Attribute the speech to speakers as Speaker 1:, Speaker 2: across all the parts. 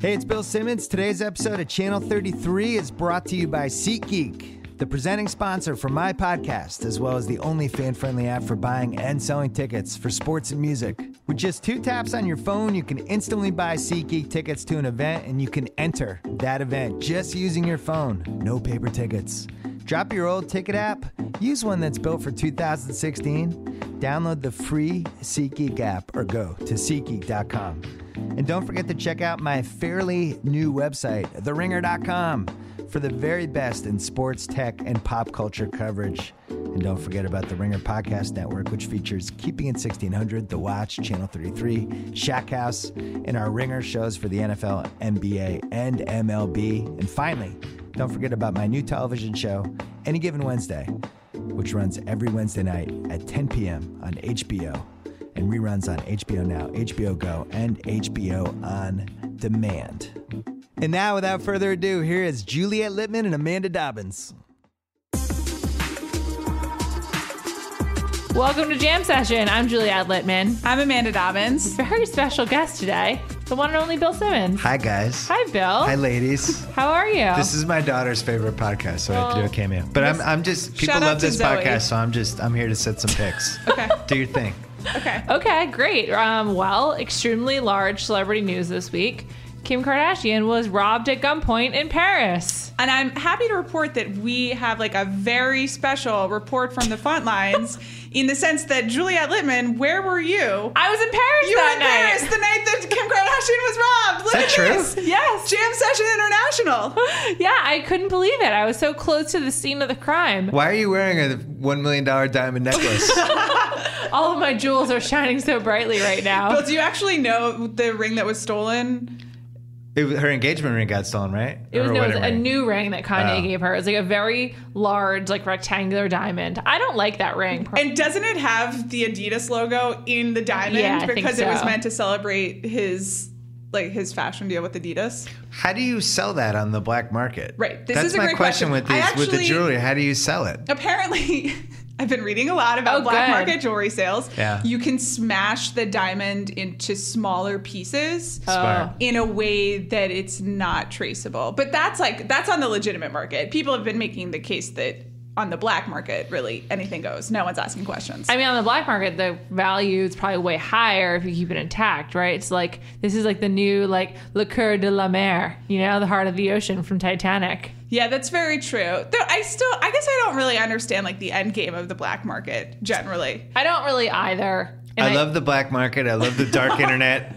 Speaker 1: Hey, it's Bill Simmons. Today's episode of Channel 33 is brought to you by SeatGeek, the presenting sponsor for my podcast, as well as the only fan friendly app for buying and selling tickets for sports and music. With just two taps on your phone, you can instantly buy SeatGeek tickets to an event and you can enter that event just using your phone. No paper tickets. Drop your old ticket app, use one that's built for 2016, download the free SeatGeek app, or go to SeatGeek.com. And don't forget to check out my fairly new website, TheRinger.com, for the very best in sports, tech, and pop culture coverage. And don't forget about the Ringer Podcast Network, which features Keeping It 1600, The Watch, Channel 33, Shack House, and our Ringer shows for the NFL, NBA, and MLB. And finally, don't forget about my new television show, Any Given Wednesday, which runs every Wednesday night at 10 p.m. on HBO and reruns on HBO Now, HBO Go, and HBO On Demand. And now, without further ado, here is Juliet Litman and Amanda Dobbins.
Speaker 2: Welcome to Jam Session. I'm Juliet Litman.
Speaker 3: I'm Amanda Dobbins.
Speaker 2: Very special guest today, the one and only Bill Simmons.
Speaker 1: Hi, guys.
Speaker 2: Hi, Bill.
Speaker 1: Hi, ladies.
Speaker 2: How are you?
Speaker 1: This is my daughter's favorite podcast, so I have to do a oh. cameo. But I'm, I'm just people love this
Speaker 3: Zoe.
Speaker 1: podcast, so I'm just I'm here to set some picks.
Speaker 3: Okay.
Speaker 1: do your thing.
Speaker 3: Okay.
Speaker 2: okay, great. Um, well, extremely large celebrity news this week. Kim Kardashian was robbed at gunpoint in Paris.
Speaker 3: And I'm happy to report that we have like a very special report from the front lines in the sense that Juliet Litman, where were you?
Speaker 2: I was in Paris
Speaker 3: You were in
Speaker 2: night.
Speaker 3: Paris the night that Kim Kardashian was robbed. Look
Speaker 1: that
Speaker 3: at
Speaker 1: true?
Speaker 3: this.
Speaker 2: Yes.
Speaker 3: Jam Session International.
Speaker 2: Yeah, I couldn't believe it. I was so close to the scene of the crime.
Speaker 1: Why are you wearing a one million dollar diamond necklace?
Speaker 2: All of my jewels are shining so brightly right now.
Speaker 3: Bill, do you actually know the ring that was stolen?
Speaker 1: It, was- her engagement ring got stolen, right?
Speaker 2: It was, no, it was a
Speaker 1: ring?
Speaker 2: new ring that Kanye
Speaker 1: Oh.
Speaker 2: gave her. It was like a very large, like rectangular diamond. I don't like that ring.
Speaker 3: And doesn't it have the Adidas logo in the diamond
Speaker 2: Yeah, I think
Speaker 3: because it was meant to celebrate his like his fashion deal with Adidas?
Speaker 1: How do you sell that on the black market?
Speaker 3: Right. This
Speaker 1: That's
Speaker 3: is a
Speaker 1: my
Speaker 3: great
Speaker 1: question,
Speaker 3: question.
Speaker 1: with
Speaker 3: I
Speaker 1: these with the
Speaker 3: actually-
Speaker 1: jewelry. How do you sell it?
Speaker 3: apparently I've been reading a lot about
Speaker 2: Oh,
Speaker 3: black
Speaker 2: good.
Speaker 3: market jewelry sales.
Speaker 1: Yeah.
Speaker 3: You can smash the diamond into smaller pieces
Speaker 1: Smart. Oh.
Speaker 3: in a way that it's not traceable. But that's like that's on the legitimate market. People have been making the case that on the black market, really anything goes. No one's asking questions.
Speaker 2: I mean, on the black market, the value is probably way higher if you keep it intact, right? It's like this is like the new like Le Coeur de la Mer, you know, the heart of the ocean from Titanic.
Speaker 3: Yeah, that's very true. Though I still I guess I don't really understand like the end game of the black market generally.
Speaker 2: I don't really either. And
Speaker 1: I love the black market. I love the dark internet.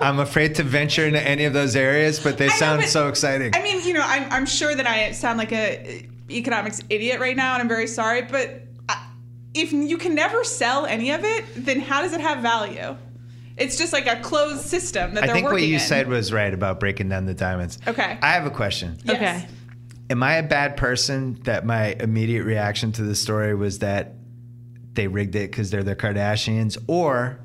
Speaker 1: I'm afraid to venture into any of those areas, but they
Speaker 3: know,
Speaker 1: sound
Speaker 3: but-
Speaker 1: so exciting.
Speaker 3: I mean, you know, I'm, I'm sure that I sound like a uh, economics idiot right now, and I'm very sorry. But uh, if you can never sell any of it, then how does it have value? It's just like a closed system that
Speaker 1: I
Speaker 3: they're
Speaker 1: think what you
Speaker 3: in.
Speaker 1: said was right about breaking down the diamonds.
Speaker 3: Okay.
Speaker 1: I have a question.
Speaker 3: Yes.
Speaker 2: Okay.
Speaker 1: Am I a bad person that my immediate reaction to the story was that they rigged it because they're the Kardashians, or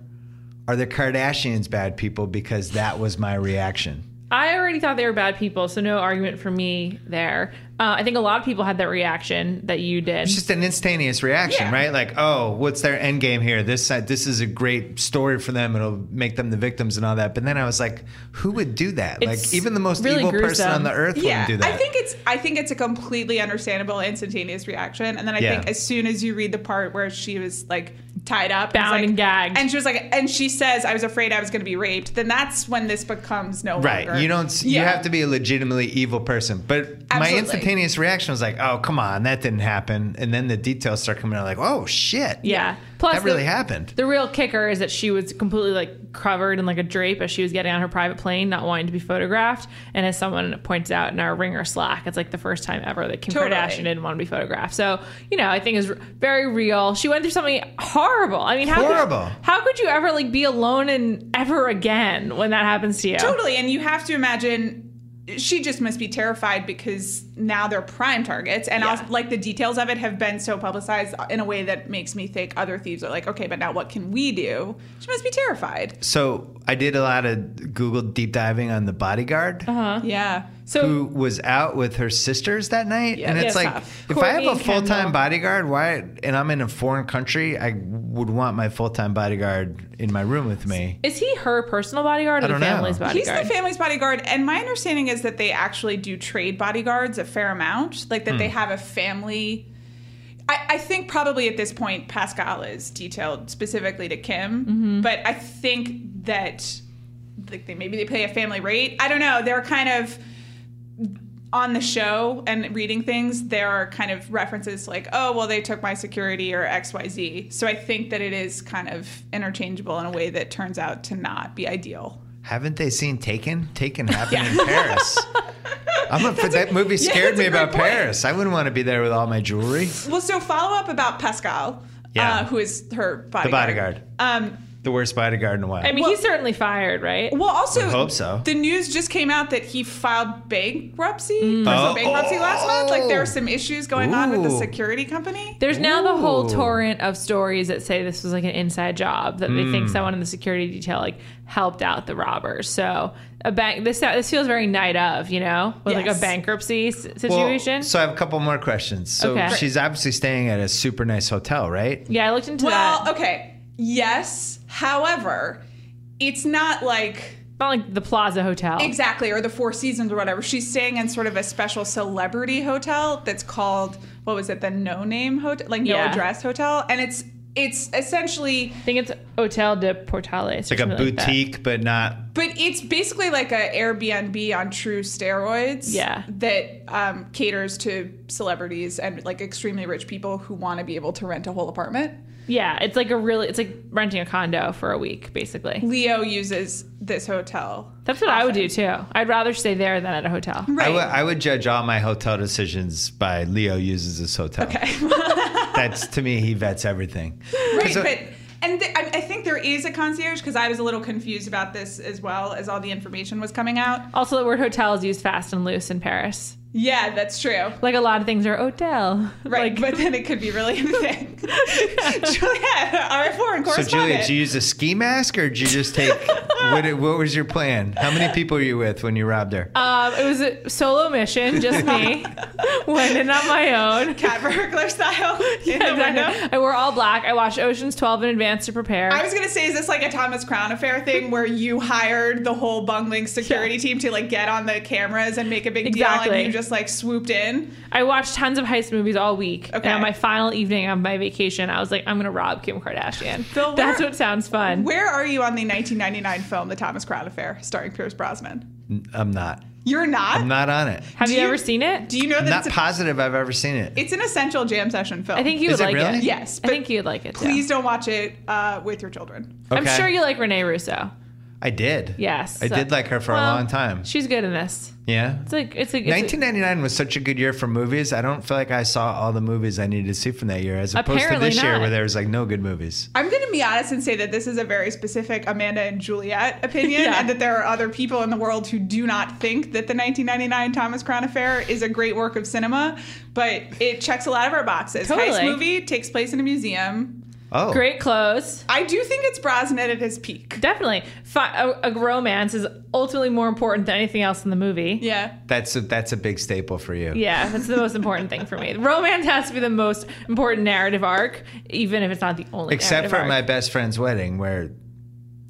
Speaker 1: are the Kardashians bad people because that was my reaction?
Speaker 2: I already thought they were bad people, so no argument for me there. Uh, I think a lot of people had that reaction that you did.
Speaker 1: It's just an instantaneous reaction,
Speaker 3: Yeah.
Speaker 1: right? Like, oh, what's their end game here? This side, this is a great story for them. It'll make them the victims and all that. But then I was like, who would do that?
Speaker 2: It's
Speaker 1: like, even the most
Speaker 2: really
Speaker 1: evil person on the earth
Speaker 3: Yeah,
Speaker 1: wouldn't do that.
Speaker 3: I think it's I think it's a completely understandable instantaneous reaction. And then I
Speaker 1: Yeah.
Speaker 3: think as soon as you read the part where she was like tied up, it's
Speaker 2: Bound
Speaker 3: like-
Speaker 2: and gagged.
Speaker 3: and she was like, and she says, "I was afraid I was going to be raped." Then that's when this becomes no
Speaker 1: Right.
Speaker 3: longer.
Speaker 1: You don't. You have to be a legitimately evil person. But my
Speaker 3: Absolutely.
Speaker 1: Instantaneous reaction was like, "Oh, come on, that didn't happen." And then the details start coming out, like, "Oh shit,
Speaker 2: yeah. Plus,
Speaker 1: that really
Speaker 2: the,
Speaker 1: happened."
Speaker 2: The real kicker is that she was completely like covered in like a drape as she was getting on her private plane, not wanting to be photographed. And as someone points out in our Ringer Slack, it's like the first time ever that Kim
Speaker 3: Totally.
Speaker 2: Kardashian didn't want to be photographed. So you know, I think is very real. She went through something horrible. I mean, how
Speaker 1: Horrible.
Speaker 2: Could, how could you ever like be alone and ever again when that happens to you?
Speaker 3: Totally. And you have to imagine she just must be terrified because now they're prime targets, and
Speaker 2: Yeah.
Speaker 3: also, like the details of it have been so publicized in a way that makes me think other thieves are like, okay, but now what can we do? She must be terrified.
Speaker 1: So I did a lot of Google deep diving on the bodyguard
Speaker 2: Uh-huh.
Speaker 3: Yeah.
Speaker 2: So
Speaker 1: who was out with her sisters that night.
Speaker 3: Yeah,
Speaker 1: and it's
Speaker 2: yeah,
Speaker 1: like,
Speaker 2: tough.
Speaker 1: if I have a full time
Speaker 2: Kendall.
Speaker 1: bodyguard, why, and I'm in a foreign country, I would want my full time bodyguard in my room with me.
Speaker 2: is he her personal bodyguard or
Speaker 1: I
Speaker 2: the
Speaker 1: don't know.
Speaker 2: family's
Speaker 3: He's
Speaker 2: bodyguard?
Speaker 3: the family's bodyguard, and my understanding is that they actually do trade bodyguards a fair amount. Like that they hmm. have a family. I, I think probably at this point Pascal is detailed specifically to Kim, mm-hmm. but I think that like they maybe they pay a family rate. I don't know. They're kind of on the show and reading things. There are kind of references like, oh well, they took my security or X Y Z. So I think that it is kind of interchangeable in a way that turns out to not be ideal.
Speaker 1: Haven't they seen Taken? Taken happened in Paris. I'm a, that movie scared
Speaker 3: that's
Speaker 1: me about
Speaker 3: point.
Speaker 1: Paris. I wouldn't want to be there with all my jewelry.
Speaker 3: Well, so follow up about Pascal,
Speaker 1: Yeah.
Speaker 3: uh, who is her bodyguard.
Speaker 1: bodyguard.
Speaker 3: Um,
Speaker 1: The worst bodyguard in a while.
Speaker 2: I mean,
Speaker 3: Well-
Speaker 2: he's certainly fired, right?
Speaker 3: well, also,
Speaker 1: I hope so.
Speaker 3: the news just came out that he filed bankruptcy,
Speaker 2: Mm.
Speaker 1: Oh.
Speaker 3: bankruptcy last month. Like there are some issues going on with the security company.
Speaker 2: There's now the whole torrent of stories that say this was like an inside job that they
Speaker 1: Hmm.
Speaker 2: think someone in the security detail like helped out the robbers. So a bank this this feels very night of, you know, with like a bankruptcy s-
Speaker 1: Well,
Speaker 2: situation.
Speaker 1: so I have a couple more questions. So
Speaker 2: Okay.
Speaker 1: she's obviously staying at a super nice hotel, right?
Speaker 2: yeah, I looked into
Speaker 3: Well,
Speaker 2: that.
Speaker 3: Well, okay, yes. However, it's not like
Speaker 2: Not like the Plaza Hotel.
Speaker 3: Exactly, or the Four Seasons or whatever. She's staying in sort of a special celebrity hotel that's called what was it? The No Name Hotel, like No
Speaker 2: Yeah.
Speaker 3: Address Hotel, and it's it's essentially,
Speaker 2: I think it's Hotel de Pourtalès.
Speaker 1: It's like a boutique, but not.
Speaker 3: but it's basically like a Airbnb on true steroids.
Speaker 2: Yeah.
Speaker 3: that um, caters to celebrities and like extremely rich people who want to be able to rent a whole apartment.
Speaker 2: Yeah, it's like a really it's like renting a condo for a week basically.
Speaker 3: Leo uses this hotel.
Speaker 2: That's what I would do too. I'd rather stay there than at a hotel.
Speaker 3: Right.
Speaker 1: would- I would judge all my hotel decisions by Leo uses this hotel.
Speaker 3: okay.
Speaker 1: That's to me, he vets everything.
Speaker 3: Right,
Speaker 1: 'Cause,
Speaker 3: but and th- I, I think there is a concierge because I was a little confused about this as well as all the information was coming out.
Speaker 2: Also, the word hotel is used fast and loose in Paris.
Speaker 3: Yeah, that's true.
Speaker 2: Like a lot of things are hotel.
Speaker 3: Right,
Speaker 2: Like,
Speaker 3: but then it could be really anything. Juliet, our foreign
Speaker 1: So,
Speaker 3: correspondent.
Speaker 1: Julia, did you use a ski mask or did you just take? what, what was your plan? How many people were you with when you robbed her?
Speaker 2: um, it was a solo mission, just me. Went in on my own.
Speaker 3: cat burglar style in the window.
Speaker 2: I wore all black. I watched Ocean's 12 in advance to prepare.
Speaker 3: I was gonna say, is this like a Thomas Crown affair thing where you hired the whole bungling security
Speaker 2: Yeah.
Speaker 3: team to like get on the cameras and make a big deal,
Speaker 2: Exactly.
Speaker 3: and you just like swooped in?
Speaker 2: I watched tons of heist movies all week.
Speaker 3: Okay.
Speaker 2: And on my final evening of my vacation, I was like, I'm going to rob Kim Kardashian.
Speaker 3: Phil,
Speaker 2: That's
Speaker 3: where-
Speaker 2: what sounds fun.
Speaker 3: Where are you on the 1999 film, The Thomas Crown Affair, starring Pierce Brosnan?
Speaker 1: I'm not.
Speaker 3: You're not.
Speaker 1: I'm not on it.
Speaker 2: Have you,
Speaker 3: you-
Speaker 2: ever seen it?
Speaker 3: Do you know
Speaker 1: I'm
Speaker 3: that
Speaker 1: not
Speaker 3: it's, a-
Speaker 1: positive I've ever seen it.
Speaker 3: it's an essential jam session film?
Speaker 2: I think you
Speaker 1: Is
Speaker 2: would
Speaker 1: it
Speaker 2: like
Speaker 1: really?
Speaker 2: it.
Speaker 3: Yes,
Speaker 2: I think you'd like it too.
Speaker 3: Please don't watch it uh, with your children.
Speaker 2: I'm sure you like Renee Russo.
Speaker 1: I did.
Speaker 2: Yes.
Speaker 1: I did like her for a long time.
Speaker 2: She's good in this.
Speaker 1: Yeah.
Speaker 2: It's like it's like it's
Speaker 1: 1999 was such a good year for movies. I don't feel like I saw all the movies I needed to see from that year, as opposed to this year where there was like no good movies.
Speaker 3: I'm going to be honest and say that this is a very specific Amanda and Juliet opinion,
Speaker 2: Yeah.
Speaker 3: and that there are other people in the world who do not think that the 1999 Thomas Crown Affair is a great work of cinema, but it checks a lot of our boxes. Heist
Speaker 2: Totally.
Speaker 3: movie takes place in a museum.
Speaker 1: Oh,
Speaker 2: great clothes.
Speaker 3: I do think it's Brosnan at his peak.
Speaker 2: Definitely. Fi- a, a romance is ultimately more important than anything else in the movie.
Speaker 3: Yeah.
Speaker 1: That's a, that's a big staple for you.
Speaker 2: Yeah, that's the most important thing for me. Romance has to be the most important narrative arc, even if it's not the only.
Speaker 1: Except
Speaker 2: narrative
Speaker 1: for
Speaker 2: arc.
Speaker 1: my best friend's wedding, where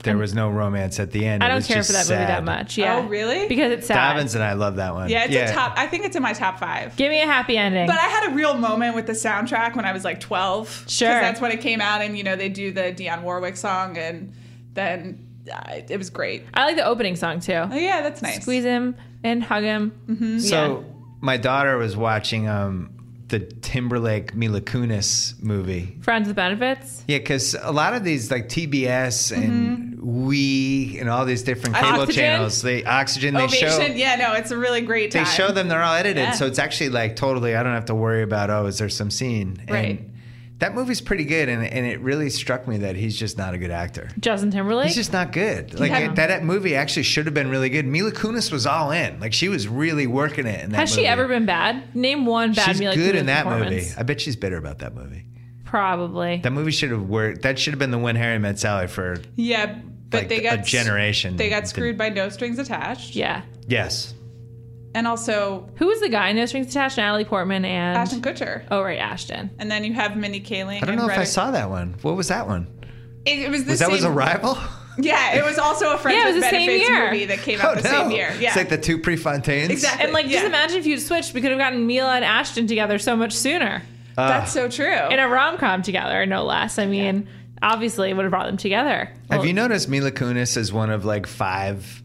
Speaker 1: there was no romance at the end.
Speaker 2: I don't
Speaker 1: was
Speaker 2: care
Speaker 1: just
Speaker 2: for that movie that much. Yeah.
Speaker 3: Oh, really?
Speaker 2: Because it's sad.
Speaker 1: Dobbins and I love that one.
Speaker 3: Yeah, it's a top. I think it's in my top five.
Speaker 2: Give me a happy ending.
Speaker 3: But I had a real moment with the soundtrack when I was like 12.
Speaker 2: Sure.
Speaker 3: Because that's when it came out, and you know, they do the Dionne Warwick song, and then uh, it was great.
Speaker 2: I like the opening song too.
Speaker 3: Oh, yeah, that's nice.
Speaker 2: Squeeze him and hug him.
Speaker 1: So my daughter was watching um, the Timberlake Mila Kunis movie.
Speaker 2: Friends with benefits.
Speaker 1: Yeah, because a lot of these like TBS and mm-hmm. We and all these different cable
Speaker 2: Oxygen?
Speaker 1: channels, they Oxygen, they
Speaker 3: Ovation.
Speaker 1: show
Speaker 3: Yeah, no, it's a really great time.
Speaker 1: they show them they're all edited,
Speaker 3: Yeah.
Speaker 1: so it's actually like totally. I don't have to worry about oh, is there some scene?
Speaker 3: Right.
Speaker 1: And That movie's pretty good, and, and it really struck me that he's just not a good actor.
Speaker 2: Justin Timberlake.
Speaker 1: He's just not good. Like
Speaker 3: had-
Speaker 1: that, that movie actually should have been really good. Mila Kunis was all in. Like she was really working it in that
Speaker 2: Has
Speaker 1: movie.
Speaker 2: she ever been bad? Name one bad
Speaker 1: She's
Speaker 2: Mila
Speaker 1: good
Speaker 2: Kunis
Speaker 1: in that movie. I bet she's bitter about that movie.
Speaker 2: Probably.
Speaker 1: That movie should have worked. That should have been the When Harry Met Sally for
Speaker 3: Yeah, but
Speaker 1: like
Speaker 3: they got
Speaker 1: a generation.
Speaker 3: They got
Speaker 1: Didn't-
Speaker 3: screwed by No Strings Attached.
Speaker 2: yeah.
Speaker 1: Yes.
Speaker 3: And also
Speaker 2: Who was the guy? in No strings attached. Natalie Portman and.
Speaker 3: Ashton Kutcher.
Speaker 2: Oh right, Ashton.
Speaker 3: And then you have Mindy Kaling.
Speaker 1: I don't
Speaker 3: and
Speaker 1: know if I saw that one. What was that one?
Speaker 3: It, it was the
Speaker 1: Was
Speaker 3: same.
Speaker 1: that was a rival?
Speaker 3: Yeah, it was also a Friends
Speaker 2: Yeah, it was
Speaker 3: with
Speaker 2: the same
Speaker 3: Benefits
Speaker 2: year.
Speaker 3: movie that came out oh, the same year. Yeah,
Speaker 1: Oh, It's like the two Prefontaines.
Speaker 3: exactly.
Speaker 2: And like, just imagine if you'd switched, we could have gotten Mila and Ashton together so much sooner ah.
Speaker 3: That's so true.
Speaker 2: in a rom com together, no less. I mean, obviously, it would have brought them together.
Speaker 1: Have
Speaker 2: Well,
Speaker 1: you noticed Mila Kunis is one of like five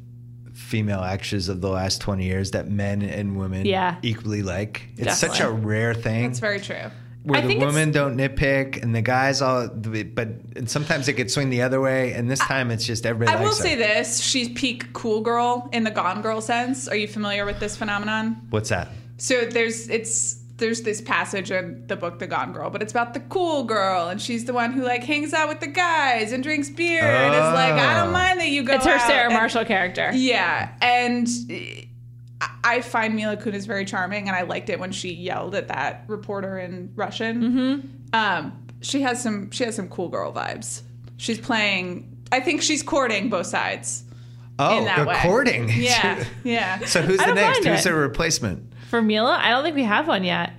Speaker 1: female actors of the last 20 years that men and women
Speaker 2: Yeah.
Speaker 1: equally like? It's such a rare thing
Speaker 3: That's very true.
Speaker 1: where
Speaker 2: I
Speaker 1: the women don't nitpick and the guys all, but and sometimes it could swing the other way. And this time it's just everybody
Speaker 3: I will
Speaker 1: likes her.
Speaker 3: say this: she's peak cool girl in the Gone Girl sense. Are you familiar with this phenomenon?
Speaker 1: What's that?
Speaker 3: So there's it's there's this passage in the book The Gone Girl, but it's about the cool girl, and she's the one who like hangs out with the guys and drinks beer and is like, I
Speaker 1: Oh.
Speaker 3: don't mind that you go.
Speaker 2: it's her
Speaker 3: out,"
Speaker 2: Sarah
Speaker 3: and-
Speaker 2: Marshall character.
Speaker 3: Yeah, and I- I find Mila Kunis very charming, and I liked it when she yelled at that reporter in Russian. Mm-hmm. Um, she has some she has some cool girl vibes. She's playing. I think she's courting both sides.
Speaker 1: Oh,
Speaker 3: in that way.
Speaker 1: recording.
Speaker 3: Yeah, yeah.
Speaker 1: so who's the next? Who's
Speaker 2: it.
Speaker 1: the replacement?
Speaker 2: For Mila, I don't think we have one yet.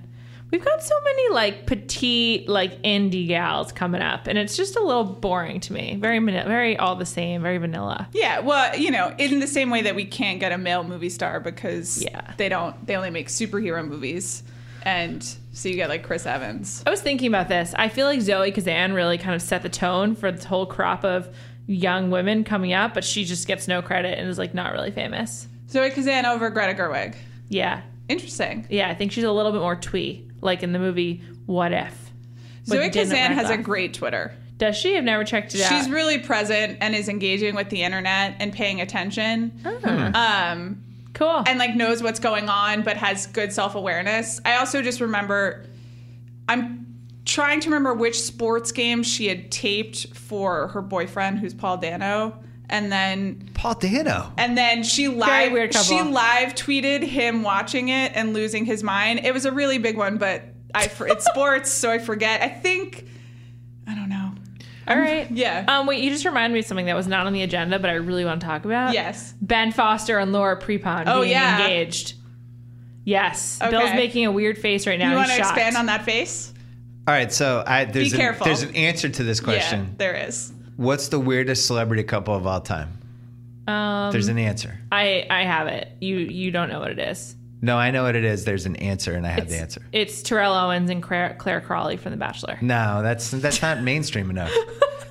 Speaker 2: We've got so many like petite, like indie gals coming up, and it's just a little boring to me. Very, very all the same, very vanilla.
Speaker 3: Yeah, well, you know, in the same way that we can't get a male movie star because
Speaker 2: Yeah.
Speaker 3: they don't they only make superhero movies. And so you get like Chris Evans.
Speaker 2: I was thinking about this. I feel like Zoe Kazan really kind of set the tone for this whole crop of young women coming up, but she just gets no credit and is like not really famous.
Speaker 3: Zoe Kazan over Greta Gerwig.
Speaker 2: Yeah,
Speaker 3: Interesting.
Speaker 2: yeah. I think she's a little bit more twee, like in the movie What If.
Speaker 3: Zoe Kazan has a great Twitter.
Speaker 2: Does she? I've never checked it out.
Speaker 3: She's really present and is engaging with the internet and paying attention.
Speaker 2: Ah,
Speaker 3: Um,
Speaker 2: cool.
Speaker 3: and like knows what's going on but has good self-awareness. I also just remember I'm trying to remember which sports game she had taped for her boyfriend who's Paul Dano and then
Speaker 1: Paul Dano.
Speaker 3: and then she live
Speaker 2: weird
Speaker 3: she live tweeted him watching it and losing his mind. It was a really big one, but I for, it's sports, so I forget. I think I don't know.
Speaker 2: All right.
Speaker 3: Yeah.
Speaker 2: Um, wait, you just reminded me of something that was not on the agenda, but I really want to talk about.
Speaker 3: Yes.
Speaker 2: Ben Foster and Laura Prepon
Speaker 3: Oh,
Speaker 2: being
Speaker 3: yeah.
Speaker 2: engaged. Yes.
Speaker 3: Okay.
Speaker 2: Bill's making a weird face right now.
Speaker 3: you want to expand on that face?
Speaker 1: All right, so I, there's,
Speaker 3: Be
Speaker 1: an,
Speaker 3: careful.
Speaker 1: there's an answer to this
Speaker 3: Yeah,
Speaker 1: question.
Speaker 3: there is.
Speaker 1: What's the weirdest celebrity couple of all time?
Speaker 2: Um,
Speaker 1: There's an answer.
Speaker 2: I I have it. You you don't know what it is.
Speaker 1: No, I know what it is. There's an answer, and I have
Speaker 2: It's,
Speaker 1: the answer.
Speaker 2: It's Terrell Owens and Claire, Clare Crawley from The Bachelor.
Speaker 1: No, that's that's not mainstream enough.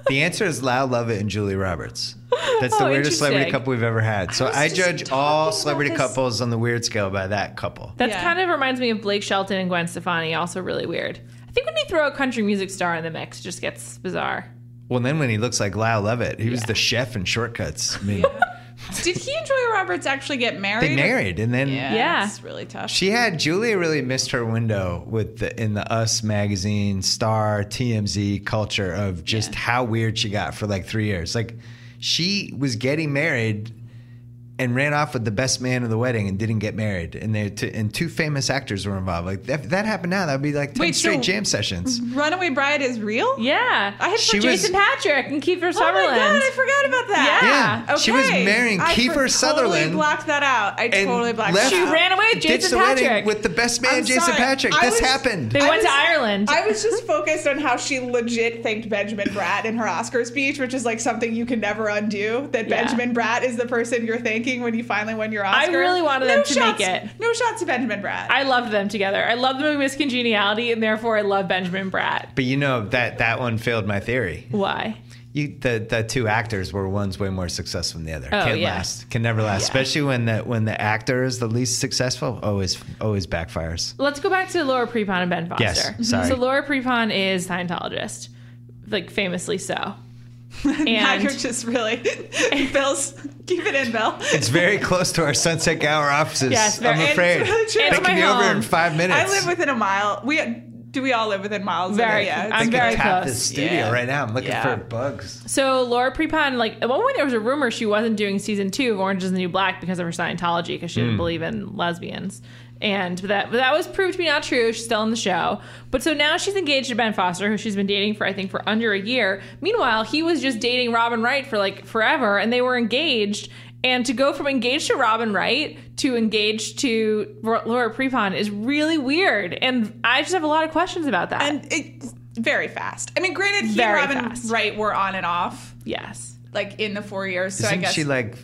Speaker 1: The answer is Lyle Lovett and Julia Roberts. That's the
Speaker 2: Oh,
Speaker 1: weirdest celebrity couple we've ever had. So
Speaker 3: was
Speaker 1: I, judge all celebrity couples on the weird scale by that couple.
Speaker 2: That
Speaker 3: Yeah.
Speaker 2: kind of reminds me of Blake Shelton and Gwen Stefani. Also really weird. I think when you throw a country music star in the mix, it just gets bizarre.
Speaker 1: Well, then when he looks like Lyle Lovett, he was the chef in Short Cuts. I mean,
Speaker 3: Did he and Julia Roberts actually get married?
Speaker 1: they married, and then
Speaker 3: Yeah,
Speaker 2: Yeah.
Speaker 3: it's really tough.
Speaker 1: She had Julia really missed her window with the in the Us magazine, Star, TMZ culture of just how weird she got for like three years. Like she was getting married and ran off with the best man of the wedding and didn't get married, and they t- and two famous actors were involved. Like if that happened now, that'd be like ten
Speaker 3: Wait,
Speaker 1: straight
Speaker 3: so-
Speaker 1: jam sessions.
Speaker 3: Runaway Bride is real?
Speaker 2: Yeah.
Speaker 3: I had
Speaker 1: She
Speaker 3: forgotten-
Speaker 1: was-
Speaker 2: Jason Patric and Kiefer Sutherland.
Speaker 3: Oh my
Speaker 2: Sutherland.
Speaker 3: god, I forgot about that.
Speaker 1: Yeah, okay. she was marrying
Speaker 3: I
Speaker 1: Kiefer
Speaker 3: for-
Speaker 1: Sutherland
Speaker 3: Totally blocked that out. I totally blocked.
Speaker 1: left-
Speaker 3: that
Speaker 2: She
Speaker 3: out.
Speaker 2: ran away with Jason
Speaker 1: the wedding
Speaker 2: Patrick.
Speaker 1: with the best man,
Speaker 3: I'm
Speaker 1: Jason
Speaker 3: sorry.
Speaker 1: Patrick.
Speaker 3: I
Speaker 1: this
Speaker 3: was-
Speaker 1: happened.
Speaker 2: they
Speaker 3: I
Speaker 2: went to Ireland.
Speaker 3: I was just focused on how she legit thanked Benjamin Bratt in her Oscar speech, which is like something you can never undo. That
Speaker 2: Yeah.
Speaker 3: Benjamin Bratt is the person you're thanking when you finally win your Oscar.
Speaker 2: I really wanted them to
Speaker 3: shots,
Speaker 2: make it.
Speaker 3: No shots to Benjamin Bratt.
Speaker 2: I loved them together. I love the movie Miss Congeniality, and therefore I love Benjamin Bratt.
Speaker 1: but you know that that one failed my theory.
Speaker 2: Why?
Speaker 1: You, the the two actors were one's way more successful than the other.
Speaker 2: Oh,
Speaker 1: Can't
Speaker 2: yeah.
Speaker 1: last. Can never last. Especially when the when the actor is the least successful. Always always backfires.
Speaker 2: Let's go back to Laura Prepon and Ben Foster.
Speaker 1: Yes, sorry.
Speaker 2: So Laura Prepon is Scientologist, like famously so.
Speaker 3: Now you're just really Bill's keep it in, Bill.
Speaker 1: It's very close to our Sunset Gower offices.
Speaker 2: Yes, very-
Speaker 1: I'm
Speaker 2: it's
Speaker 1: afraid
Speaker 3: really true.
Speaker 1: they
Speaker 3: It's
Speaker 1: can
Speaker 2: my
Speaker 1: be over in five minutes.
Speaker 3: I live within a mile. We Do we all live within miles?
Speaker 2: Very
Speaker 3: Of it? Yeah,
Speaker 2: I'm very
Speaker 1: tap
Speaker 2: close.
Speaker 1: this studio
Speaker 3: Yeah.
Speaker 1: right now. I'm looking
Speaker 3: Yeah.
Speaker 1: for bugs.
Speaker 2: So Laura Prepon, like at one point there was a rumor she wasn't doing season two of Orange Is the New Black because of her Scientology because she didn't hmm. believe in lesbians. And that that was proved to be not true. She's still in the show. But so now she's engaged to Ben Foster, who she's been dating for I think for under a year. Meanwhile, he was just dating Robin Wright for like forever, and they were engaged. And to go from engaged to Robin Wright to engaged to Laura Prepon is really weird. And I just have a lot of questions about that.
Speaker 3: and it's very fast. I mean, granted, he
Speaker 2: Very
Speaker 3: and Robin
Speaker 2: fast.
Speaker 3: Wright were on and off
Speaker 2: yes.
Speaker 3: like in the four years. So I
Speaker 1: Isn't
Speaker 3: guess
Speaker 1: she like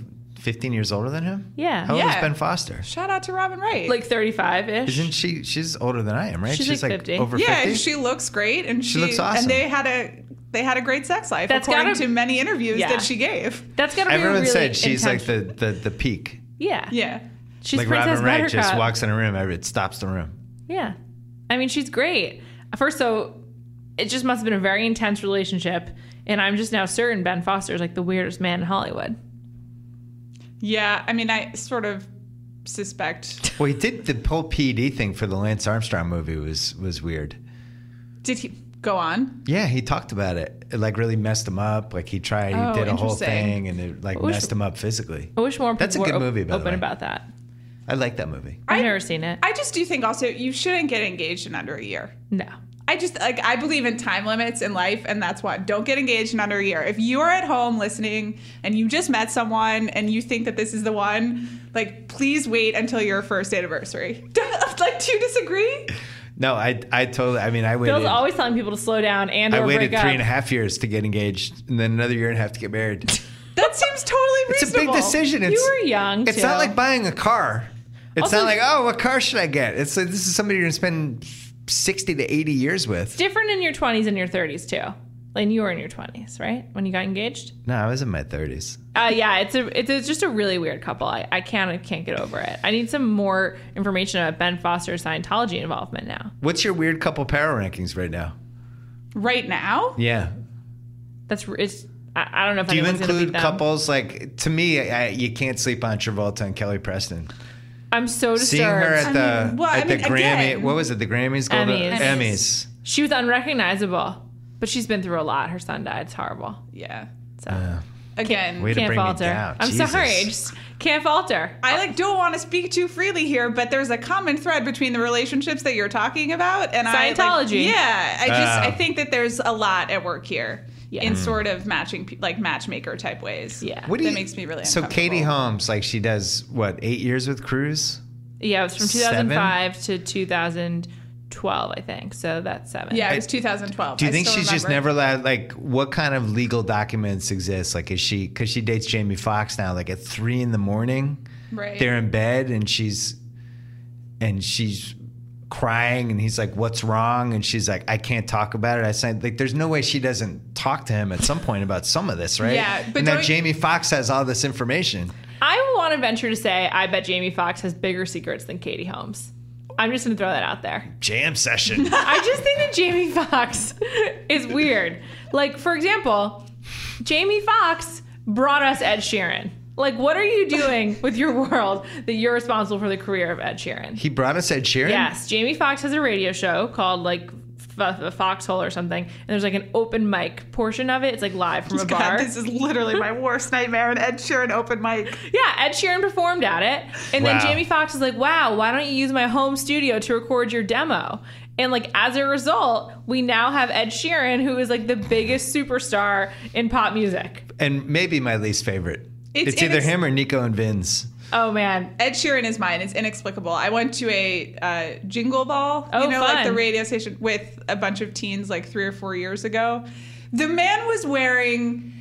Speaker 1: 15 years older than him?
Speaker 2: Yeah.
Speaker 1: How old is Ben Foster?
Speaker 3: shout out to Robin Wright.
Speaker 2: Like 35 ish.
Speaker 1: Isn't she? She's older than I am, right?
Speaker 2: She's like 50.
Speaker 1: over
Speaker 3: yeah,
Speaker 1: 50.
Speaker 3: and she looks great, and she,
Speaker 1: looks awesome.
Speaker 3: And they had a they had a great sex life,
Speaker 2: That's
Speaker 3: according
Speaker 2: gotta-
Speaker 3: to many interviews
Speaker 2: Yeah.
Speaker 3: that she gave.
Speaker 2: That's gotta be a
Speaker 1: Everyone
Speaker 2: really
Speaker 1: said she's like the, the, the peak.
Speaker 2: yeah
Speaker 3: Yeah,
Speaker 2: she's
Speaker 1: like
Speaker 2: Princess
Speaker 1: Robin Wright just walks in a room, it stops the room.
Speaker 2: Yeah, I mean she's great. First, so it just must have been a very intense relationship, and I'm just now certain Ben Foster is like the weirdest man in Hollywood.
Speaker 3: Yeah. I mean, I sort of suspect.
Speaker 1: Well, he did the whole PED thing for the Lance Armstrong movie was was weird.
Speaker 3: Did he go on?
Speaker 1: Yeah, he talked about it. It like really messed him up. Like he tried,
Speaker 3: Oh,
Speaker 1: he did a whole thing, and it like
Speaker 2: wish-
Speaker 1: messed him up physically.
Speaker 2: I wish more people
Speaker 1: That's a
Speaker 2: were
Speaker 1: good
Speaker 2: op-
Speaker 1: movie, by the
Speaker 2: open
Speaker 1: way.
Speaker 2: about that.
Speaker 1: I like that movie.
Speaker 2: I've
Speaker 3: I-
Speaker 2: never seen it.
Speaker 3: I just do think also you shouldn't get engaged in under a year.
Speaker 2: no.
Speaker 3: I just like I believe in time limits in life, and that's why don't get engaged in under a year. If you are at home listening and you just met someone and you think that this is the one, like please wait until your first anniversary. like, do you disagree?
Speaker 1: No, I I totally. I mean, I waited.
Speaker 2: Bill's always telling people to slow down and
Speaker 1: I waited
Speaker 2: break
Speaker 1: three
Speaker 2: up.
Speaker 1: and a half years to get engaged, and then another year and a half to get married.
Speaker 3: That seems totally reasonable.
Speaker 1: It's a big decision. It's,
Speaker 2: You were young.
Speaker 1: It's
Speaker 2: too.
Speaker 1: not like buying a car. It's
Speaker 2: Also-
Speaker 1: not like, oh, what car should I get? It's like this is somebody you're gonna spend sixty to eighty years with.
Speaker 2: different in your 20s and your 30s too. Like you were in your 20s, right? When you got engaged.
Speaker 1: No, I was in my thirties.
Speaker 2: Uh, yeah, it's a it's a, just a really weird couple. I, I can't I can't get over it. I need some more information about Ben Foster's Scientology involvement now.
Speaker 1: What's your weird couple power rankings right now?
Speaker 3: right now.
Speaker 1: Yeah.
Speaker 2: That's it's. I, I don't know if
Speaker 1: Do you
Speaker 2: anyone's beat
Speaker 1: include
Speaker 2: them.
Speaker 1: couples like to me? I, you can't sleep on Travolta and Kelly Preston.
Speaker 2: I'm so disturbed.
Speaker 1: Seeing her at
Speaker 3: I
Speaker 1: the
Speaker 3: mean, well, I
Speaker 1: at the
Speaker 3: mean,
Speaker 1: Grammy,
Speaker 3: again-
Speaker 1: what was it? The Grammys, Golden uh,
Speaker 2: Emmys.
Speaker 1: Emmys.
Speaker 2: she was unrecognizable, but she's been through a lot. Her son died. It's horrible.
Speaker 3: Yeah.
Speaker 2: So
Speaker 3: Again,
Speaker 1: Way
Speaker 2: can't
Speaker 1: bring
Speaker 2: falter. I'm
Speaker 1: Jesus.
Speaker 2: sorry. I just can't falter.
Speaker 3: I like don't want to speak too freely here, but there's a common thread between the relationships that you're talking about and I, like,
Speaker 2: Scientology.
Speaker 3: yeah, I just
Speaker 1: Oh.
Speaker 3: I think that there's a lot at work here
Speaker 2: Yeah.
Speaker 3: in
Speaker 2: Mm.
Speaker 3: sort of matching like matchmaker type ways.
Speaker 2: Yeah.
Speaker 1: What do
Speaker 3: That
Speaker 1: you,
Speaker 3: makes me really
Speaker 1: So Katie. Holmes, like she does what eight years with Cruise?
Speaker 2: Yeah, it was from
Speaker 1: Seven?
Speaker 2: 2005 to 2012, I think. So that's seven.
Speaker 3: Yeah, it was 2012.
Speaker 1: Do you
Speaker 3: I
Speaker 1: think
Speaker 3: still
Speaker 1: she's just never allowed? Like, what kind of legal documents exist? Like, is she because she dates Jamie Foxx now? Like at three in the morning,
Speaker 3: Right.
Speaker 1: they're in bed and she's and she's crying and he's like, "What's wrong?" And she's like, "I can't talk about it." I said, like, there's no way she doesn't talk to him at some point about some of this, right?
Speaker 3: Yeah, but
Speaker 1: and now Jamie Foxx has all this information.
Speaker 2: I want to venture to say I bet Jamie Foxx has bigger secrets than Katie Holmes. I'm just going to throw that out there.
Speaker 1: Jam session.
Speaker 2: I just think that Jamie Foxx is weird. Like, for example, Jamie Foxx brought us Ed Sheeran. Like, what are you doing with your world that you're responsible for the career of Ed Sheeran?
Speaker 1: he brought us Ed Sheeran.
Speaker 2: Yes, Jamie Foxx has a radio show called like F- F- Foxhole or something, and there's like an open mic portion of it. It's like live from a
Speaker 3: God,
Speaker 2: bar.
Speaker 3: this is literally my worst nightmare. An Ed Sheeran open mic.
Speaker 2: Yeah, Ed Sheeran performed at it. And then Jamie Foxx is like, wow, why don't you use my home studio to record your demo? And like as a result, we now have Ed Sheeran, who is like the biggest superstar in pop music.
Speaker 1: and maybe my least favorite.
Speaker 3: It's-
Speaker 1: It's, either
Speaker 3: and
Speaker 1: him or Nico and Vinz.
Speaker 2: Oh man.
Speaker 3: Ed Sheeran is mine. It's inexplicable. I went to a uh, jingle ball,
Speaker 2: Oh,
Speaker 3: you know, like the radio station with a bunch of teens like three or four years ago. The man was wearing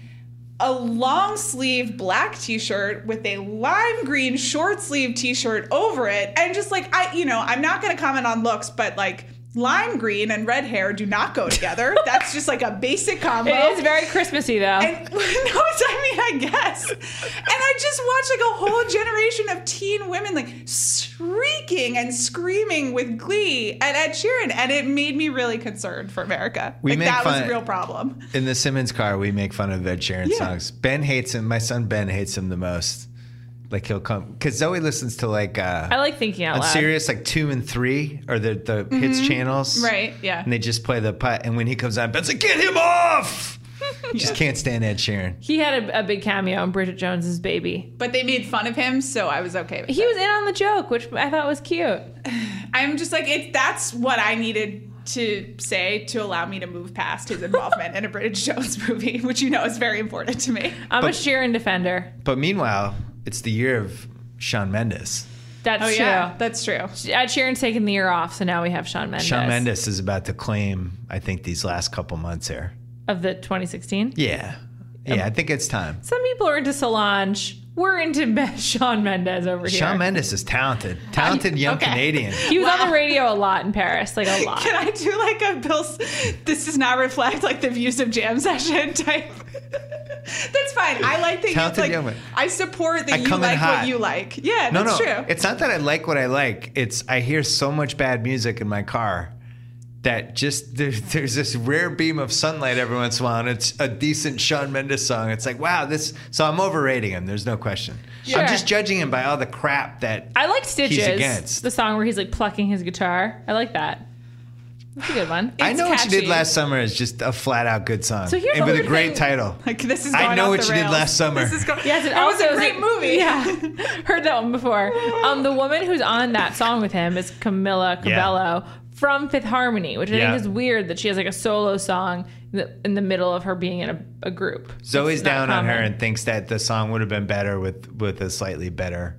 Speaker 3: a long sleeve black t-shirt with a lime green short sleeve t-shirt over it and just like I you know I'm not going to comment on looks but like lime green and red hair do not go together that's just like a basic combo
Speaker 2: It is very Christmassy though.
Speaker 3: and no, it's, I mean, I guess. And I just watched like a whole generation of teen women like shrieking and screaming with glee at Ed Sheeran, and it made me really concerned for America.
Speaker 1: We
Speaker 3: like
Speaker 1: make
Speaker 3: that was a real problem.
Speaker 1: In the Simmons car, we make fun of Ed Sheeran
Speaker 3: Yeah.
Speaker 1: songs. Ben hates him. My son Ben hates him the most. Like he'll come because Zoe listens to like uh,
Speaker 2: I like thinking out
Speaker 1: on
Speaker 2: loud.
Speaker 1: Sirius like two and three or the the hits channels,
Speaker 3: Mm-hmm. Right, yeah.
Speaker 1: And they just play the putt, and when he comes on, Ben's like, "Get him off!" Just can't stand Ed Sheeran.
Speaker 2: He had a, a big cameo in Bridget Jones's Baby.
Speaker 3: But they made fun of him, so I was okay with
Speaker 2: He
Speaker 3: it.
Speaker 2: was in on the joke, which I thought was cute.
Speaker 3: I'm just like, it, that's what I needed to say to allow me to move past his involvement in a Bridget Jones movie, which you know is very important to me.
Speaker 2: I'm a
Speaker 1: But-
Speaker 2: Sheeran defender.
Speaker 1: But meanwhile, it's the year of Shawn Mendes.
Speaker 2: That's
Speaker 3: Oh,
Speaker 2: true.
Speaker 3: yeah, that's true.
Speaker 2: Ed Sheeran's taking the year off, so now we have Shawn Mendes.
Speaker 1: Shawn Mendes is about to claim, I think, these last couple months here.
Speaker 2: of the 2016.
Speaker 1: Yeah, yeah, um, I think it's time.
Speaker 2: Some people are into Solange. We're into Shawn Mendes over here.
Speaker 1: Shawn Mendes is talented, talented young
Speaker 3: okay.
Speaker 1: Canadian.
Speaker 2: He was on the radio a lot in Paris, like a lot.
Speaker 3: Can I do like a Bill's? This does not reflect like the views of jam session type. That's fine. I like that. You, like,
Speaker 1: young.
Speaker 3: I support that
Speaker 1: I
Speaker 3: you like what you like. Yeah,
Speaker 1: No,
Speaker 3: that's
Speaker 1: no,
Speaker 3: true.
Speaker 1: it's not that I like what I like. It's I hear so much bad music in my car that just there, there's this rare beam of sunlight every once in a while, and it's a decent Shawn Mendes song. It's like wow, this. So I'm overrating him. There's no question.
Speaker 2: Sure.
Speaker 1: I'm just judging him by all the crap that
Speaker 2: I like Stitches,
Speaker 1: against.
Speaker 2: the song where he's like plucking his guitar. I like that. That's a good one.
Speaker 1: I
Speaker 3: It's
Speaker 1: know what you did last summer is just a flat out good song.
Speaker 2: So here's
Speaker 1: and with a great
Speaker 2: thing-
Speaker 1: title.
Speaker 3: like this is.
Speaker 1: I know
Speaker 3: off
Speaker 1: what
Speaker 3: the
Speaker 1: you did last summer.
Speaker 3: This is go-
Speaker 2: Yes, it
Speaker 3: That was a great movie.
Speaker 2: Yeah, heard that one before. Um, the woman who's on that song with him is Camila Cabello from Fifth Harmony, which I
Speaker 1: Yeah.
Speaker 2: think is weird that she has like a solo song in the, in the middle of her being in a, a group.
Speaker 1: Zoe's
Speaker 2: It's not
Speaker 1: down on her and thinks that the song would have been better with with a slightly better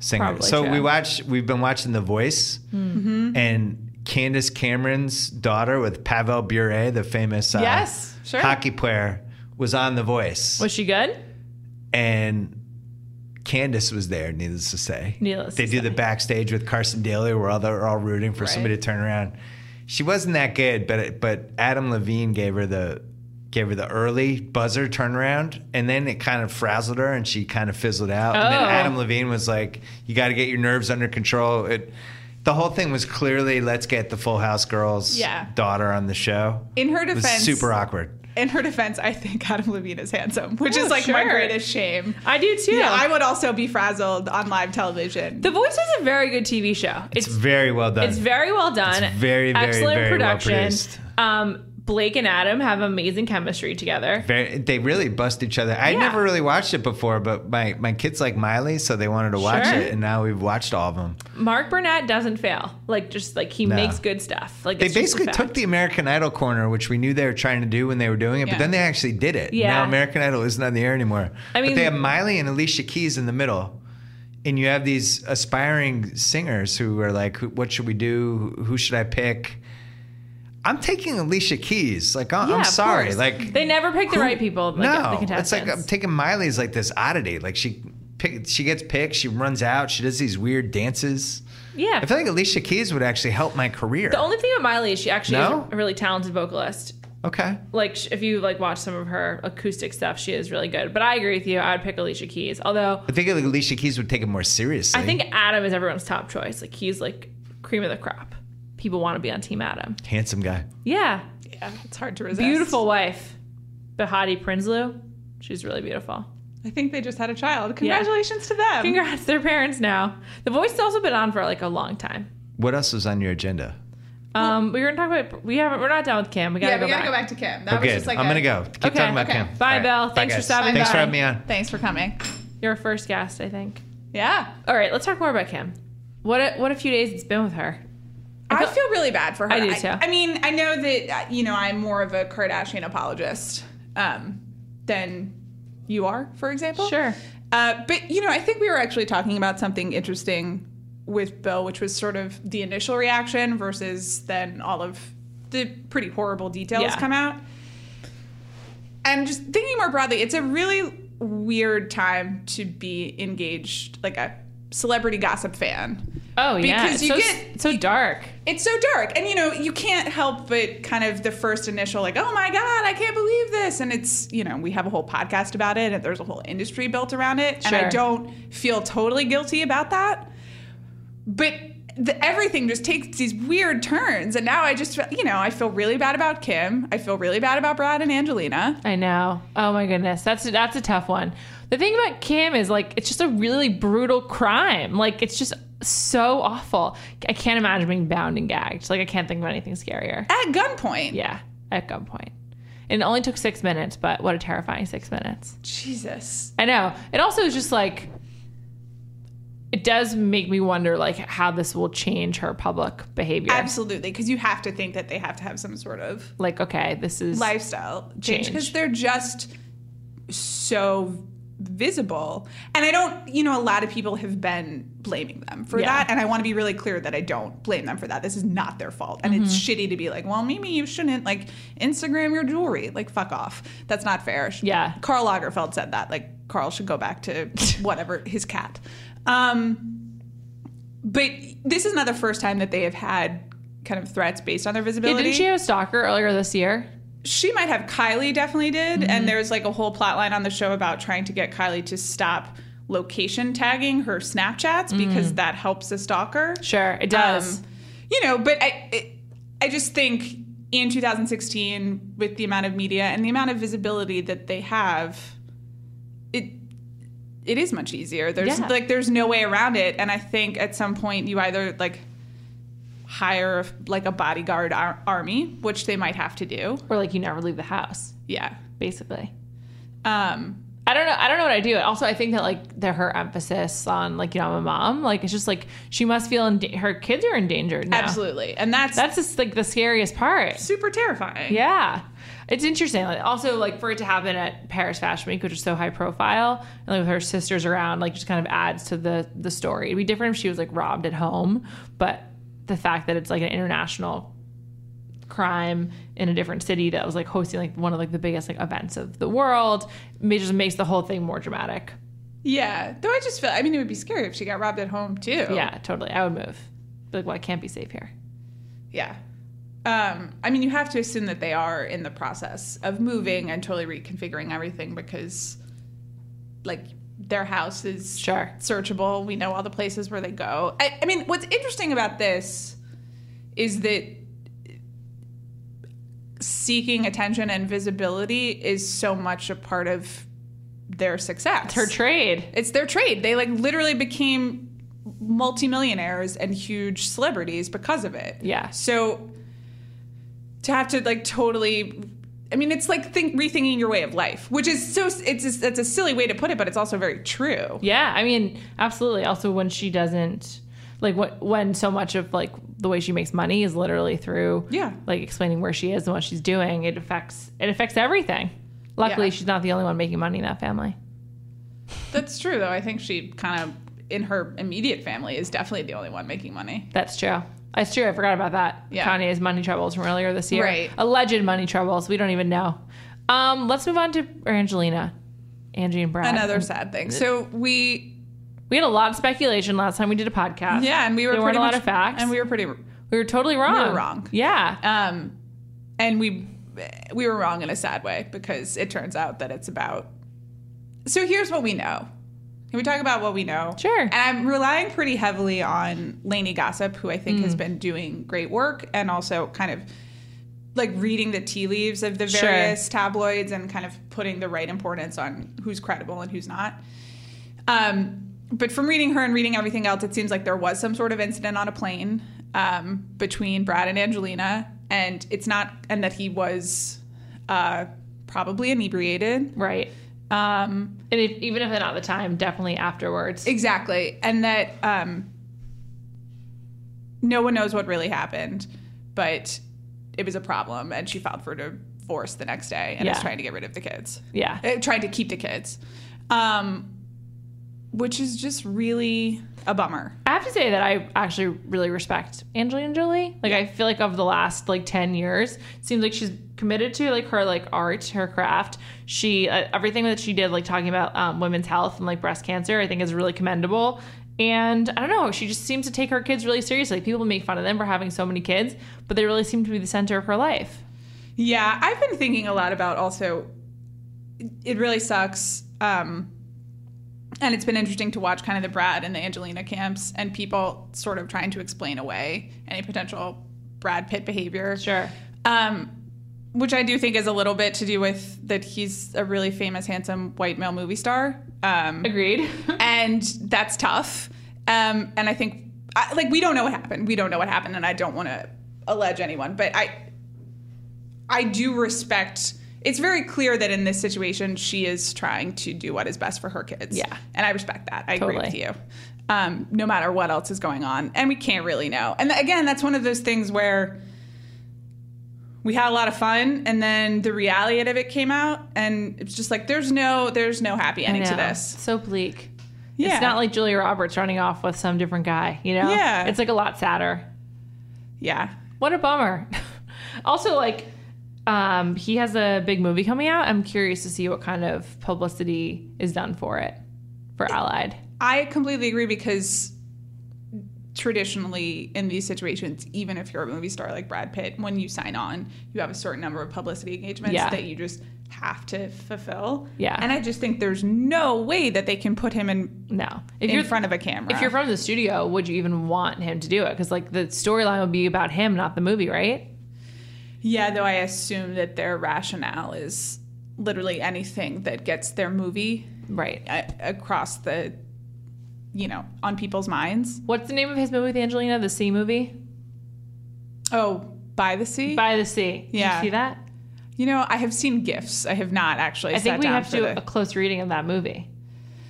Speaker 1: singer.
Speaker 2: Probably
Speaker 1: so
Speaker 2: true.
Speaker 1: we watch. We've been watching The Voice,
Speaker 3: Mm-hmm.
Speaker 1: and Candace Cameron's daughter with Pavel Bure, the famous uh,
Speaker 3: Yes, sure.
Speaker 1: hockey player, was on The Voice,
Speaker 2: Was she good?
Speaker 1: and Candace was there. Needless to say,
Speaker 2: Needless
Speaker 1: they do
Speaker 2: say.
Speaker 1: the backstage with Carson Daly, where all they're all rooting for
Speaker 2: Right.
Speaker 1: somebody to turn around. She wasn't that good, but but Adam Levine gave her the gave her the early buzzer turnaround, and then it kind of frazzled her, and she kind of fizzled out. And then
Speaker 2: Oh.
Speaker 1: Adam Levine was like, "You got to get your nerves under control." It, the whole thing was clearly, "Let's get the Full House girls'
Speaker 3: Yeah.
Speaker 1: daughter on the show."
Speaker 3: In her
Speaker 1: It was
Speaker 3: defense,
Speaker 1: super awkward.
Speaker 3: In her defense, I think Adam Levine is handsome, which
Speaker 2: Oh,
Speaker 3: is like my greatest shame.
Speaker 2: I do too.
Speaker 3: Yeah, I would also be frazzled on live television.
Speaker 2: the Voice is a very good TV show. It's
Speaker 1: It's very well done.
Speaker 2: It's very well done.
Speaker 1: It's very, very,
Speaker 2: excellent
Speaker 1: very well
Speaker 2: production.
Speaker 1: produced.
Speaker 2: um, Blake and Adam have amazing chemistry together.
Speaker 1: Very, they really bust each other. I
Speaker 2: Yeah.
Speaker 1: never really watched it before, but my, my kids like Miley, so they wanted to watch
Speaker 2: Sure.
Speaker 1: it, and now we've watched all of them.
Speaker 2: Mark Burnett doesn't fail. Like just like he
Speaker 1: No.
Speaker 2: makes good stuff. Like
Speaker 1: They basically took the American Idol corner, which we knew they were trying to do when they were doing it, but then they actually did it.
Speaker 2: Yeah.
Speaker 1: Now American Idol isn't on the air anymore.
Speaker 2: I mean-
Speaker 1: but they have Miley and Alicia Keys in the middle. And you have these aspiring singers who are like, what should we do? Who should I pick? I'm taking Alicia Keys. Like, I-
Speaker 2: Yeah,
Speaker 1: I'm sorry.
Speaker 2: course.
Speaker 1: Like,
Speaker 2: they never pick the
Speaker 1: who-
Speaker 2: right people. Like,
Speaker 1: no, it's like. I'm taking Miley's like this oddity. Like she pick, she gets picked, she runs out, she does these weird dances.
Speaker 2: yeah.
Speaker 1: I feel like Alicia Keys would actually help my career.
Speaker 2: the only thing about Miley is she actually
Speaker 1: No?
Speaker 2: is a really talented vocalist.
Speaker 1: okay.
Speaker 2: Like if you like watch some of her acoustic stuff, she is really good. But I agree with you. I would pick Alicia Keys. Although
Speaker 1: I think like Alicia Keys would take it more seriously.
Speaker 2: I think Adam is everyone's top choice. Like he's like cream of the crop. People want to be on Team Adam.
Speaker 1: handsome guy.
Speaker 2: Yeah,
Speaker 3: yeah, it's hard to resist.
Speaker 2: beautiful wife, Behati Prinsloo. She's really beautiful.
Speaker 3: I think they just had a child. Congratulations to them.
Speaker 2: Congrats, they're parents now. The Voice has also been on for like a long time.
Speaker 1: What else was on your agenda?
Speaker 2: Um, we were gonna talk about we haven't we're not done with Kim. We gotta
Speaker 3: yeah,
Speaker 2: go
Speaker 3: we gotta
Speaker 2: back.
Speaker 3: go back to Kim. That
Speaker 1: Oh,
Speaker 3: was just like
Speaker 1: I'm
Speaker 3: a-
Speaker 1: gonna go. Keep
Speaker 2: Okay,
Speaker 1: talking about
Speaker 2: okay.
Speaker 1: Kim.
Speaker 2: Bye,
Speaker 1: All right.
Speaker 2: Belle. Thanks for
Speaker 1: guys.
Speaker 2: stopping
Speaker 1: Thanks
Speaker 2: by.
Speaker 1: for having me on.
Speaker 3: Thanks for coming.
Speaker 2: You're our first guest, I think.
Speaker 3: Yeah.
Speaker 2: All right, let's talk more about Kim. What a, what a few days it's been with her.
Speaker 3: I
Speaker 2: feel-
Speaker 3: feel really bad for her.
Speaker 2: I do, too.
Speaker 3: I, mean, I know that uh, you know I'm more of a Kardashian apologist um, than you are, for example.
Speaker 2: Sure.
Speaker 3: Uh, but you know, I think we were actually talking about something interesting with Bill, which was sort of the initial reaction versus then all of the pretty horrible details
Speaker 2: Yeah.
Speaker 3: come out. And just thinking more broadly, it's a really weird time to be engaged, like a celebrity gossip fan.
Speaker 2: Oh yeah,
Speaker 3: Because
Speaker 2: it's
Speaker 3: you
Speaker 2: so,
Speaker 3: get-
Speaker 2: so dark.
Speaker 3: It's so dark. And you know, you can't help but kind of the first initial, like, oh my God, I can't believe this. And it's, you know, we have a whole podcast about it and there's a whole industry built around it. And I don't feel totally guilty about that. But the, everything just takes these weird turns, and now I just you know I feel really bad about Kim. I feel really bad about Brad and Angelina.
Speaker 2: I know. Oh my goodness, that's that's a tough one. The thing about Kim is like it's just a really brutal crime. Like it's just so awful. I can't imagine being bound and gagged. Like I can't think of anything scarier.
Speaker 3: At gunpoint.
Speaker 2: Yeah, at gunpoint. And it only took six minutes, but what a terrifying six minutes.
Speaker 3: Jesus.
Speaker 2: I know. It also is just like it does make me wonder like how this will change her public behavior.
Speaker 3: Absolutely, because you have to think that they have to have some sort of
Speaker 2: Like, okay, this is
Speaker 3: lifestyle change
Speaker 2: Change.
Speaker 3: because they're just so visible. And I don't, you know, a lot of people have been blaming them for
Speaker 2: Yeah.
Speaker 3: that. And I want to be really clear that I don't blame them for that. This is not their fault. And it's
Speaker 2: Mm-hmm.
Speaker 3: shitty to be like, well, maybe you shouldn't like Instagram your jewelry. Like, fuck off. That's not fair.
Speaker 2: Yeah.
Speaker 3: Karl Lagerfeld said that. Like, Karl should go back to whatever, his cat. Um, but this is not the first time that they have had kind of threats based on their
Speaker 2: Yeah,
Speaker 3: visibility
Speaker 2: didn't she have a stalker earlier this year?
Speaker 3: She might have Kylie definitely did,
Speaker 2: Mm-hmm.
Speaker 3: and there's like a whole plot line on the show about trying to get Kylie to stop location tagging her Snapchats
Speaker 2: Mm.
Speaker 3: because that helps a stalker.
Speaker 2: Sure, it does.
Speaker 3: Um, you know, but I it, I just think in 2016 with the amount of media and the amount of visibility that they have, it it is much easier. There's
Speaker 2: Yeah.
Speaker 3: like there's no way around it, and I think at some point you either like hire like a bodyguard ar- army, which they might have to do.
Speaker 2: or like you never leave the house,
Speaker 3: Yeah.
Speaker 2: basically.
Speaker 3: Um,
Speaker 2: I don't know. I don't know what I do. Also, I think that like the her emphasis on like you know I'm a mom. Like it's just like she must feel in her kids are endangered now.
Speaker 3: absolutely, and that's
Speaker 2: That's just like the scariest part.
Speaker 3: super terrifying.
Speaker 2: Yeah. It's interesting. Like, also, like for it to happen at Paris Fashion Week, which is so high profile, and like with her sisters around, like just kind of adds to the the story. It'd be different if she was like robbed at home, but the fact that it's like an international crime in a different city that was like hosting like one of like the biggest like events of the world, it just makes the whole thing more dramatic.
Speaker 3: Yeah. Though I just feel, I mean, it would be scary if she got robbed at home too.
Speaker 2: Yeah, totally. I would move. Be like, well, I can't be safe here.
Speaker 3: Yeah. Um, I mean, you have to assume that they are in the process of moving and totally reconfiguring everything because, like, their house is
Speaker 2: Sure.
Speaker 3: searchable. We know all the places where they go. I, I mean, what's interesting about this is that seeking attention and visibility is so much a part of their success.
Speaker 2: It's her trade.
Speaker 3: It's their trade. They like literally became multimillionaires and huge celebrities because of it.
Speaker 2: Yeah.
Speaker 3: So to have to like totally I mean it's like think rethinking your way of life, which is so it's just, it's a silly way to put it, but it's also very true.
Speaker 2: Yeah, I mean, absolutely. Also, when she doesn't like what when so much of like the way she makes money is literally through
Speaker 3: Yeah.
Speaker 2: like explaining where she is and what she's doing, it affects it affects everything. Luckily,
Speaker 3: Yeah.
Speaker 2: she's not the only one making money in that family.
Speaker 3: That's true though. I think she kind of in her immediate family is definitely the only one making money.
Speaker 2: That's true. It's true. I forgot about that.
Speaker 3: Yeah.
Speaker 2: Kanye's money troubles from earlier this year.
Speaker 3: Right.
Speaker 2: Alleged money troubles. We don't even know. Um, let's move on to Angelina, Angie and Brad.
Speaker 3: Another sad thing. So we
Speaker 2: We had a lot of speculation last time we did a podcast.
Speaker 3: yeah, and we were
Speaker 2: There weren't
Speaker 3: pretty
Speaker 2: a lot of facts.
Speaker 3: and we were pretty
Speaker 2: we were totally wrong.
Speaker 3: We were wrong.
Speaker 2: Yeah.
Speaker 3: Um, and we we were wrong in a sad way because it turns out that it's about. So here's what we know. Can we talk about what we know?
Speaker 2: Sure.
Speaker 3: And I'm relying pretty heavily on Lainey Gossip, who I think
Speaker 2: Mm.
Speaker 3: has been doing great work, and also kind of like reading the tea leaves of the
Speaker 2: Sure.
Speaker 3: various tabloids and kind of putting the right importance on who's credible and who's not. Um, but from reading her and reading everything else, it seems like there was some sort of incident on a plane um, between Brad and Angelina, and it's not, and that he was uh, probably inebriated.
Speaker 2: Right.
Speaker 3: Um,
Speaker 2: And if, even if they're not at the time, definitely afterwards.
Speaker 3: exactly, and that um, no one knows what really happened, but it was a problem, and she filed for divorce the next day and is
Speaker 2: Yeah.
Speaker 3: trying to get rid of the kids.
Speaker 2: yeah.
Speaker 3: uh, trying to keep the kids, um, which is just really a bummer.
Speaker 2: I have to say that I actually really respect Angelina Jolie. Like I feel like over the last like 10 years, it seems like she's committed to like her like art, her craft. She uh, everything that she did like talking about um, women's health and like breast cancer, I think is really commendable. And I don't know, she just seems to take her kids really seriously. People make fun of them for having so many kids, but they really seem to be the center of her life.
Speaker 3: Yeah, I've been thinking a lot about also. It really sucks. Um, and it's been interesting to watch kind of the Brad and the Angelina camps and people sort of trying to explain away any potential Brad Pitt behavior.
Speaker 2: Sure.
Speaker 3: Um, which I do think is a little bit to do with that he's a really famous, handsome white male movie star. Um,
Speaker 2: Agreed.
Speaker 3: and that's tough. Um, and I think, I, like, we don't know what happened. We don't know what happened, and I don't want to allege anyone, but I, I do respect. It's very clear that in this situation, she is trying to do what is best for her kids.
Speaker 2: Yeah.
Speaker 3: and I respect that. I agree with you. Um, no matter what else is going on, and we can't really know. And again, that's one of those things where we had a lot of fun and then the reality of it came out and it's just like there's no there's no happy ending to this
Speaker 2: So bleak.
Speaker 3: Yeah.
Speaker 2: It's not like Julia Roberts running off with some different guy, you know?
Speaker 3: Yeah.
Speaker 2: It's like a lot sadder.
Speaker 3: yeah
Speaker 2: What a bummer. also, like, um, he has a big movie coming out. I'm curious to see what kind of publicity is done for it for Allied.
Speaker 3: i completely agree because traditionally in these situations even if you're a movie star like brad pitt when you sign on you have a certain number of publicity engagements
Speaker 2: Yeah.
Speaker 3: that you just have to fulfill
Speaker 2: Yeah.
Speaker 3: and i just think there's no way that they can put him in
Speaker 2: No. If
Speaker 3: in
Speaker 2: you're
Speaker 3: front of a camera
Speaker 2: if you're from the studio, would you even want him to do it? Because like the storyline would be about him, not the movie, right?
Speaker 3: Yeah, though I assume that their rationale is literally anything that gets their movie
Speaker 2: Right.
Speaker 3: a- across the, you know, on people's minds.
Speaker 2: What's the name of his movie with Angelina? The Sea movie?
Speaker 3: Oh, by the sea.
Speaker 2: By the Sea. Did
Speaker 3: Yeah.
Speaker 2: you see that?
Speaker 3: you know, I have seen gifs. I have not actually.
Speaker 2: I think we have to do
Speaker 3: the-
Speaker 2: a close reading of that movie.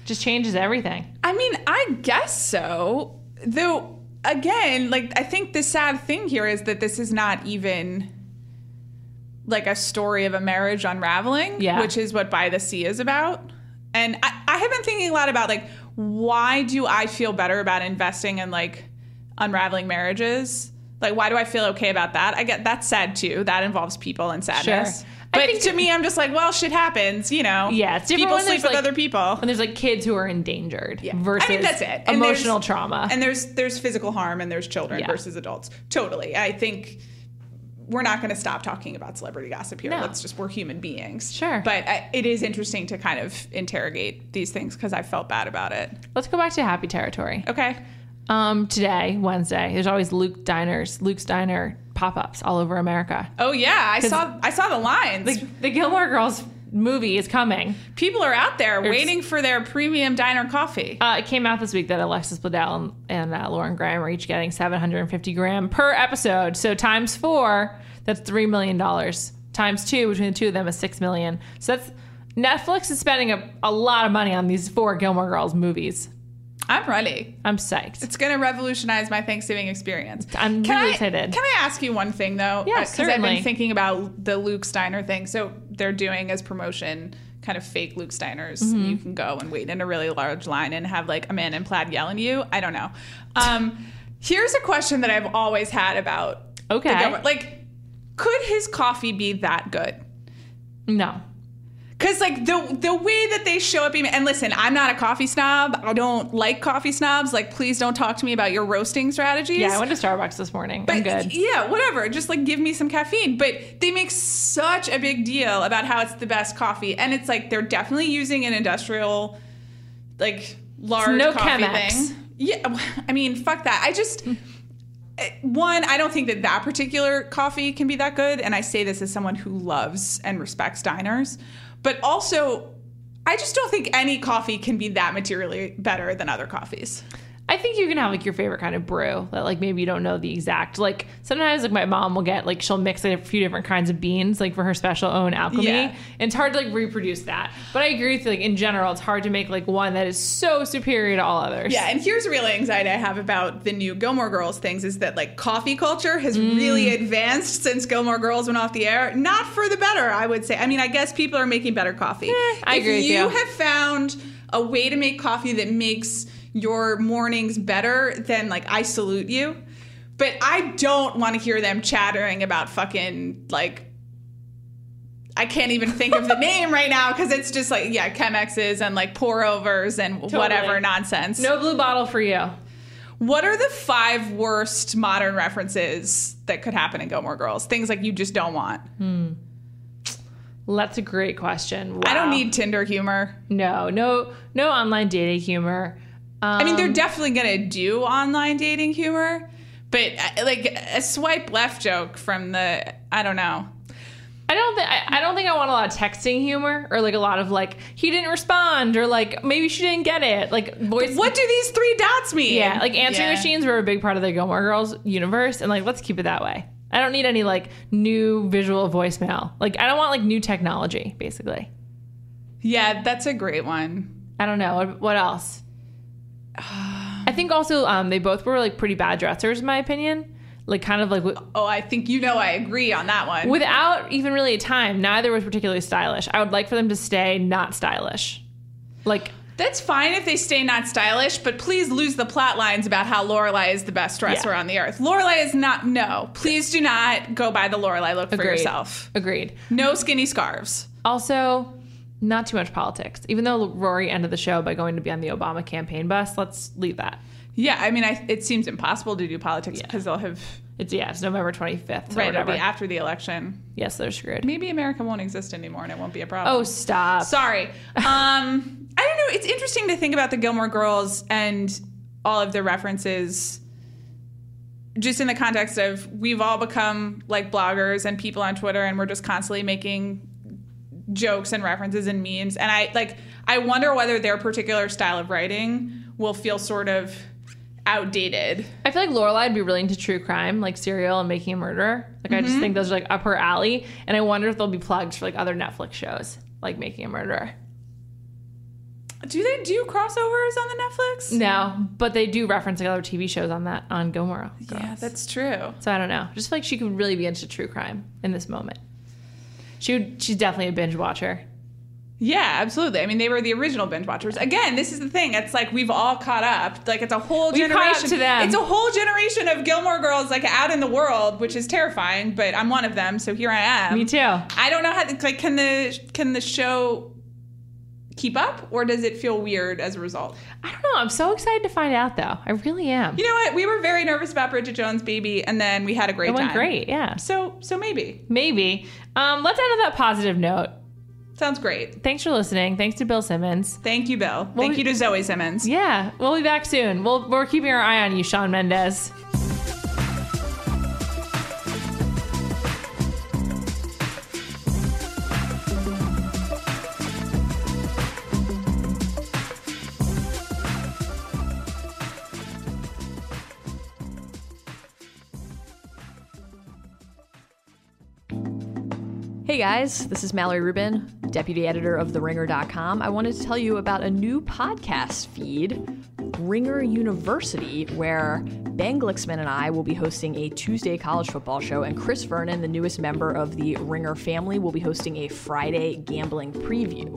Speaker 2: Just changes everything.
Speaker 3: I mean, I guess so. Though, again, like I think the sad thing here is that this is not even like a story of a marriage unraveling,
Speaker 2: Yeah.
Speaker 3: which is what By the Sea is about. And I, I have been thinking a lot about like why do I feel better about investing in like unraveling marriages? Like why do I feel okay about that? I get that's sad too. That involves people and sadness.
Speaker 2: Sure. I
Speaker 3: But
Speaker 2: think-
Speaker 3: to me, I'm just like, well, shit happens, you know.
Speaker 2: Yeah, it's different
Speaker 3: people sleep with
Speaker 2: like-
Speaker 3: other people.
Speaker 2: And there's like kids who are endangered
Speaker 3: Yeah.
Speaker 2: versus
Speaker 3: I mean, that's it. And
Speaker 2: emotional trauma.
Speaker 3: And there's there's physical harm and there's children
Speaker 2: Yeah.
Speaker 3: versus adults. Totally. I think we're not going to stop talking about celebrity gossip here.
Speaker 2: No.
Speaker 3: Let's just we're human beings.
Speaker 2: Sure.
Speaker 3: But I, it is interesting to kind of interrogate these things because I felt bad about it.
Speaker 2: Let's go back to happy territory.
Speaker 3: Okay.
Speaker 2: Um, today, Wednesday, there's always Luke Diners, Luke's Diner pop-ups all over America.
Speaker 3: Oh yeah, I saw I saw the lines.
Speaker 2: The, the Gilmore Girls movie is coming.
Speaker 3: People are out there waiting for their premium diner coffee.
Speaker 2: Uh, it came out this week that Alexis Bledel and, and uh, Lauren Graham are each getting 750 gram per episode. So times four, that's three million dollars. Times two between the two of them is 6 million. So that's Netflix is spending a, a lot of money on these four Gilmore Girls movies.
Speaker 3: I'm ready.
Speaker 2: I'm psyched.
Speaker 3: It's going to revolutionize my Thanksgiving experience.
Speaker 2: I'm
Speaker 3: Can
Speaker 2: really
Speaker 3: I,
Speaker 2: excited.
Speaker 3: Can I ask you one thing though?
Speaker 2: Yeah,
Speaker 3: Because I've been thinking about the Luke's Diner thing. So they're doing as promotion kind of fake Luke's Diners.
Speaker 2: Mm-hmm.
Speaker 3: You can go and wait in a really large line and have like a man in plaid yelling at you. I don't know. Um, here's a question that I've always had about
Speaker 2: Okay.
Speaker 3: Like, could his coffee be that good?
Speaker 2: No.
Speaker 3: Cause like the the way that they show up, and listen, I'm not a coffee snob. I don't like coffee snobs. Like, please don't talk to me about your roasting strategies.
Speaker 2: Yeah, I went to Starbucks this morning. I'm good.
Speaker 3: Yeah, whatever. Just like give me some caffeine. But they make such a big deal about how it's the best coffee, and it's like they're definitely using an industrial, like large
Speaker 2: no
Speaker 3: coffee
Speaker 2: Chemex.
Speaker 3: thing. Yeah, I mean, fuck that. I just. eh, One, I don't think that that particular coffee can be that good, and I say this as someone who loves and respects diners. But also, I just don't think any coffee can be that materially better than other coffees.
Speaker 2: I think you can have like your favorite kind of brew that like maybe you don't know the exact like sometimes like my mom will get like she'll mix like, a few different kinds of beans like for her special own alchemy
Speaker 3: Yeah.
Speaker 2: and it's hard to like reproduce that but I agree with you like in general it's hard to make like one that is so superior to all others
Speaker 3: Yeah, and here's a real anxiety I have about the new Gilmore Girls things is that like coffee culture has mm. really advanced since Gilmore Girls went off the air. Not for the better, I would say. I mean, I guess people are making better coffee.
Speaker 2: Eh, I
Speaker 3: if
Speaker 2: agree with
Speaker 3: you
Speaker 2: you.
Speaker 3: have found a way to make coffee that makes your mornings better, than like I salute you. But I don't want to hear them chattering about fucking like I can't even think of the name right now because it's just like yeah, chemexes and like pour overs and whatever nonsense.
Speaker 2: no blue bottle for you
Speaker 3: What are the five worst modern references that could happen in Gilmore Girls? Things like you just don't want. Hmm.
Speaker 2: That's a great question.
Speaker 3: I don't need Tinder humor.
Speaker 2: no, no, no online dating humor. Um,
Speaker 3: I mean, they're definitely gonna do online dating humor, but uh, like a swipe left joke from the I don't know.
Speaker 2: I don't think I, I don't think I want a lot of texting humor or like a lot of like he didn't respond or like maybe she didn't get it. Like voice.
Speaker 3: What do these three dots mean?
Speaker 2: Yeah, like answering
Speaker 3: Yeah.
Speaker 2: machines were a big part of the Gilmore Girls universe, and like let's keep it that way. I don't need any like new visual voicemail. Like I don't want like new technology. Basically,
Speaker 3: Yeah, that's a great one.
Speaker 2: I don't know what, what else. I think also um, they both were like pretty bad dressers in my opinion. Like kind of like
Speaker 3: Oh, I think you know I agree on that one.
Speaker 2: without even really a time. Neither was particularly stylish. I would like for them to stay not stylish. Like
Speaker 3: That's fine if they stay not stylish, but please lose the plot lines about how Lorelai is the best dresser
Speaker 2: Yeah.
Speaker 3: on the earth. Lorelai is not. No, please do not go by the Lorelai look for
Speaker 2: Agreed.
Speaker 3: yourself.
Speaker 2: agreed.
Speaker 3: No skinny scarves.
Speaker 2: Also, not too much politics. Even though Rory ended the show by going to be on the Obama campaign bus, let's leave that.
Speaker 3: Yeah, I mean, I, it seems impossible to do politics because they'll have
Speaker 2: It's yeah, it's November twenty fifth.
Speaker 3: right. It'll be after the election.
Speaker 2: yes, they're screwed.
Speaker 3: Maybe America won't exist anymore and it won't be a problem.
Speaker 2: Oh, stop.
Speaker 3: Sorry. Um, I don't know. It's interesting to think about the Gilmore Girls and all of the references, just in the context of we've all become like bloggers and people on Twitter, and we're just constantly making jokes and references and memes. And I like, I wonder whether their particular style of writing will feel sort of outdated.
Speaker 2: I feel like Lorelai would be really into true crime, like Serial and Making a Murderer. Like I
Speaker 3: Mm-hmm.
Speaker 2: just think those are like up her alley, and I wonder if there'll be plugs for like other Netflix shows, like Making a Murderer.
Speaker 3: Do they do crossovers on the Netflix?
Speaker 2: No, but they do reference like other TV shows on that on Gilmore. Girls.
Speaker 3: Yeah, that's true.
Speaker 2: So I don't know. Just feel like she could really be into true crime in this moment. She would. She's definitely a binge watcher.
Speaker 3: Yeah, absolutely. I mean, they were the original binge watchers. Again, this is the thing. It's like we've all caught up. Like it's a whole
Speaker 2: We've
Speaker 3: generation.
Speaker 2: to them.
Speaker 3: It's a whole generation of Gilmore Girls like out in the world, which is terrifying. But I'm one of them, so here I am.
Speaker 2: Me too.
Speaker 3: I don't know how. Like, can the can the show keep up, or does it feel weird as a result?
Speaker 2: I don't know. I'm so excited to find out, though. I really am.
Speaker 3: You know what? We were very nervous about Bridget Jones' Baby, and then we had a great
Speaker 2: it went
Speaker 3: time.
Speaker 2: great. Yeah.
Speaker 3: So so maybe
Speaker 2: Maybe. Um, let's end on that positive note.
Speaker 3: sounds great.
Speaker 2: Thanks for listening. Thanks to Bill Simmons.
Speaker 3: Thank you, Bill. Thank
Speaker 2: we-
Speaker 3: you to Zoe Simmons.
Speaker 2: Yeah, we'll be back soon. We'll, we're keeping our eye on you, Shawn Mendes.
Speaker 4: Hey guys, this is Mallory Rubin, deputy editor of TheRinger.com. I wanted to tell you about a new podcast feed, Ringer University, where Ben Glicksman and I will be hosting a Tuesday college football show, and Chris Vernon, the newest member of the Ringer family, will be hosting a Friday gambling preview.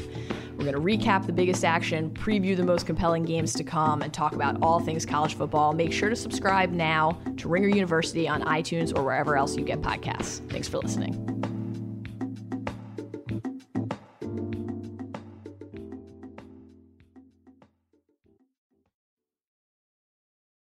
Speaker 4: We're going to recap the biggest action, preview the most compelling games to come, and talk about all things college football. Make sure to subscribe now to Ringer University on iTunes or wherever else you get podcasts. Thanks for listening.